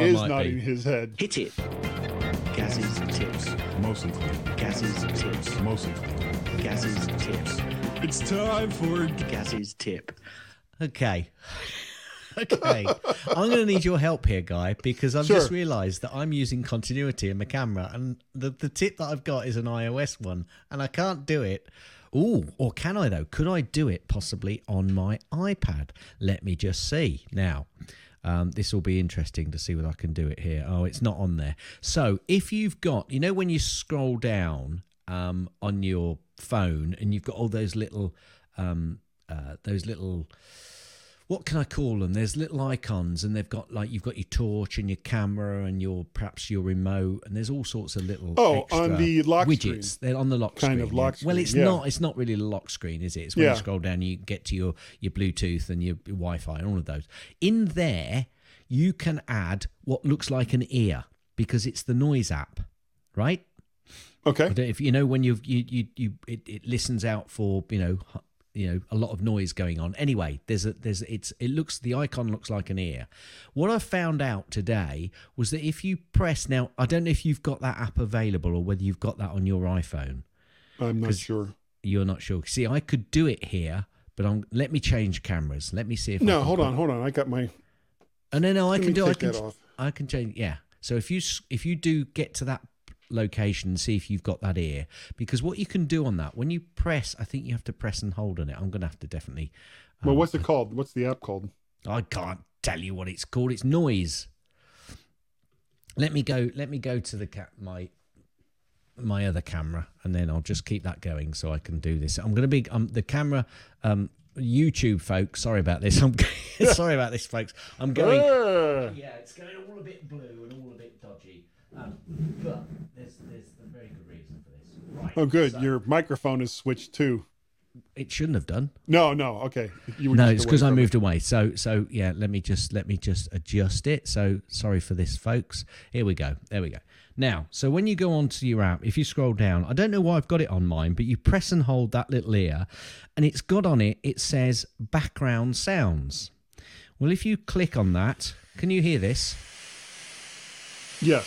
I is nodding be. his head. Hit it. Gaz's tips. Mostly clean. Gaz's tips. Mostly clean. Gaz's tips. It's time for Gaz's tip. Okay. okay. I'm going to need your help here, Guy, because I've just realised that I'm using continuity in my camera, and the, the tip that I've got is an iOS one, and I can't do it. Ooh, or can I though? Could I do it possibly on my iPad? Let me just see. Now, um, this will be interesting to see whether I can do it here. Oh, it's not on there. So if you've got, you know, when you scroll down um, on your phone and you've got all those little, um, uh, those little what can I call them? There's little icons, and they've got like you've got your torch and your camera and your perhaps your remote, and there's all sorts of little Oh, extra on the lock widgets. screen. They're on the lock Kind screen. of lock yeah. Well, it's yeah. not. It's not really a lock screen, is it? It's when Yeah. you scroll down, you get to your your Bluetooth and your Wi-Fi and all of those. In there, you can add what looks like an ear because it's the noise app, right? Okay. If you know when you've you you, you it, it listens out for you know you know a lot of noise going on. Anyway, there's a there's it's it looks the icon looks like an ear. What I found out today was that if you press now, I don't know if you've got that app available or whether you've got that on your iPhone. I'm not sure. You're not sure. See, I could do it here, but I'm let me change cameras. Let me see if No, hold on, hold on. I got my. Oh, and then no, I can do. I can. I can change. Yeah. So if you if you do get to that location and see if you've got that ear, because what you can do on that when you press, I think you have to press and hold on it. I'm going to have to definitely. Well, um, what's it called? What's the app called? I can't tell you what it's called. It's noise. Let me go. Let me go to the cat my my other camera, and then I'll just keep that going so I can do this. I'm going to be um the camera um YouTube folks. Sorry about this. I'm sorry about this, folks. I'm going. Ah! Yeah, it's going all a bit blue and all a bit dodgy. Um, but there's there's a very good reason for this. Right. Oh, good. so- Your microphone is switched too. it shouldn't have done. No, no. Okay. You were No, it's because I from it. moved away. So so yeah, let me just let me just adjust it. So sorry for this, folks. Here we go. There we go. Now, so when you go onto your app, if you scroll down, I don't know why I've got it on mine, but you press and hold that little ear, and it's got on it. It says background sounds. Well, if you click on that, can you hear this? Yes.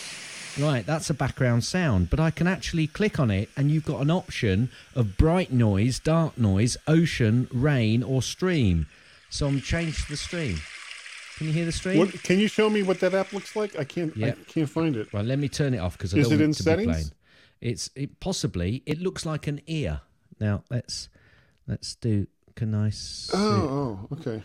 Right, that's a background sound, but I can actually click on it and you've got an option of bright noise, dark noise, ocean, rain, or stream. So I'm changed to the stream. Can you hear the stream? What? Can you show me what that app looks like? I can't. Yeah. I can't find it. Well, let me turn it off because I Is don't it want in it to settings? be plain. It's it possibly it looks like an ear. Now let's let's do. Can I? See, Oh, oh, okay.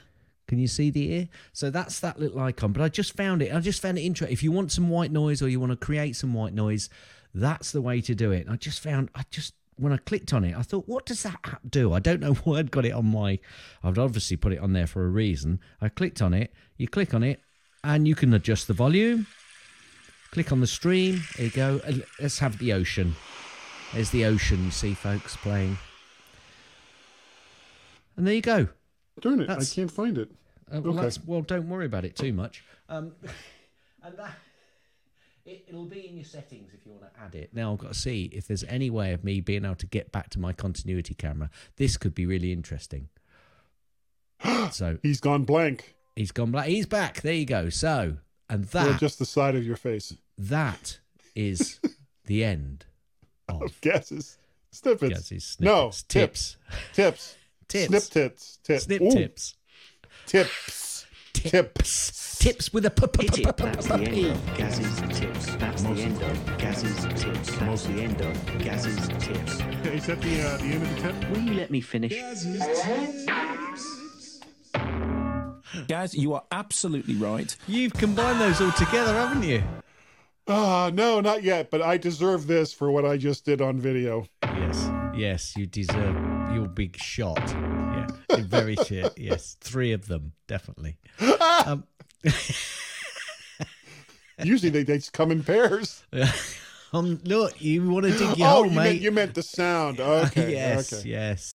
Can you see the ear? So that's that little icon. But I just found it. I just found it interesting. If you want some white noise or you want to create some white noise, that's the way to do it. I just found. I just when I clicked on it, I thought, what does that app do? I don't know why I'd got it on my. I've obviously put it on there for a reason. I clicked on it. You click on it, and you can adjust the volume. Click on the stream. There you go. Let's have the ocean. There's the ocean. You see, folks playing. And there you go. Darn it! That's- I can't find it. Uh, well, Okay. well, don't worry about it too much. Um, and that it, it'll be in your settings if you want to add it. Now I've got to see if there's any way of me being able to get back to my continuity camera. This could be really interesting. so He's gone blank. he's gone black. He's back. There you go. So and that Or just the side of your face. that is the end of Guesses. Snippets. No. snippets. Tips. tips, Tips. Tips. Snip tits. Tips. snip Ooh, tips, Tips. tips, tips with a p- p- Hit p- it. p- That's the end of Gaz's tips. That's the end of Gaz's tips. That's the end of Gaz's tips. Is that the uh, the end of the tip? Will you let me finish? Gaz, you are absolutely right. You've combined those all together, haven't you? Ah, no, not yet. But I deserve this for what I just did on video. Yes, you deserve your big shot. Yeah, very shit. Yes, three of them definitely. Um, Usually they, they just come in pairs. um, look, you want to dig your oh, hole, you mate? meant you meant the sound. Okay. yes, Okay. yes,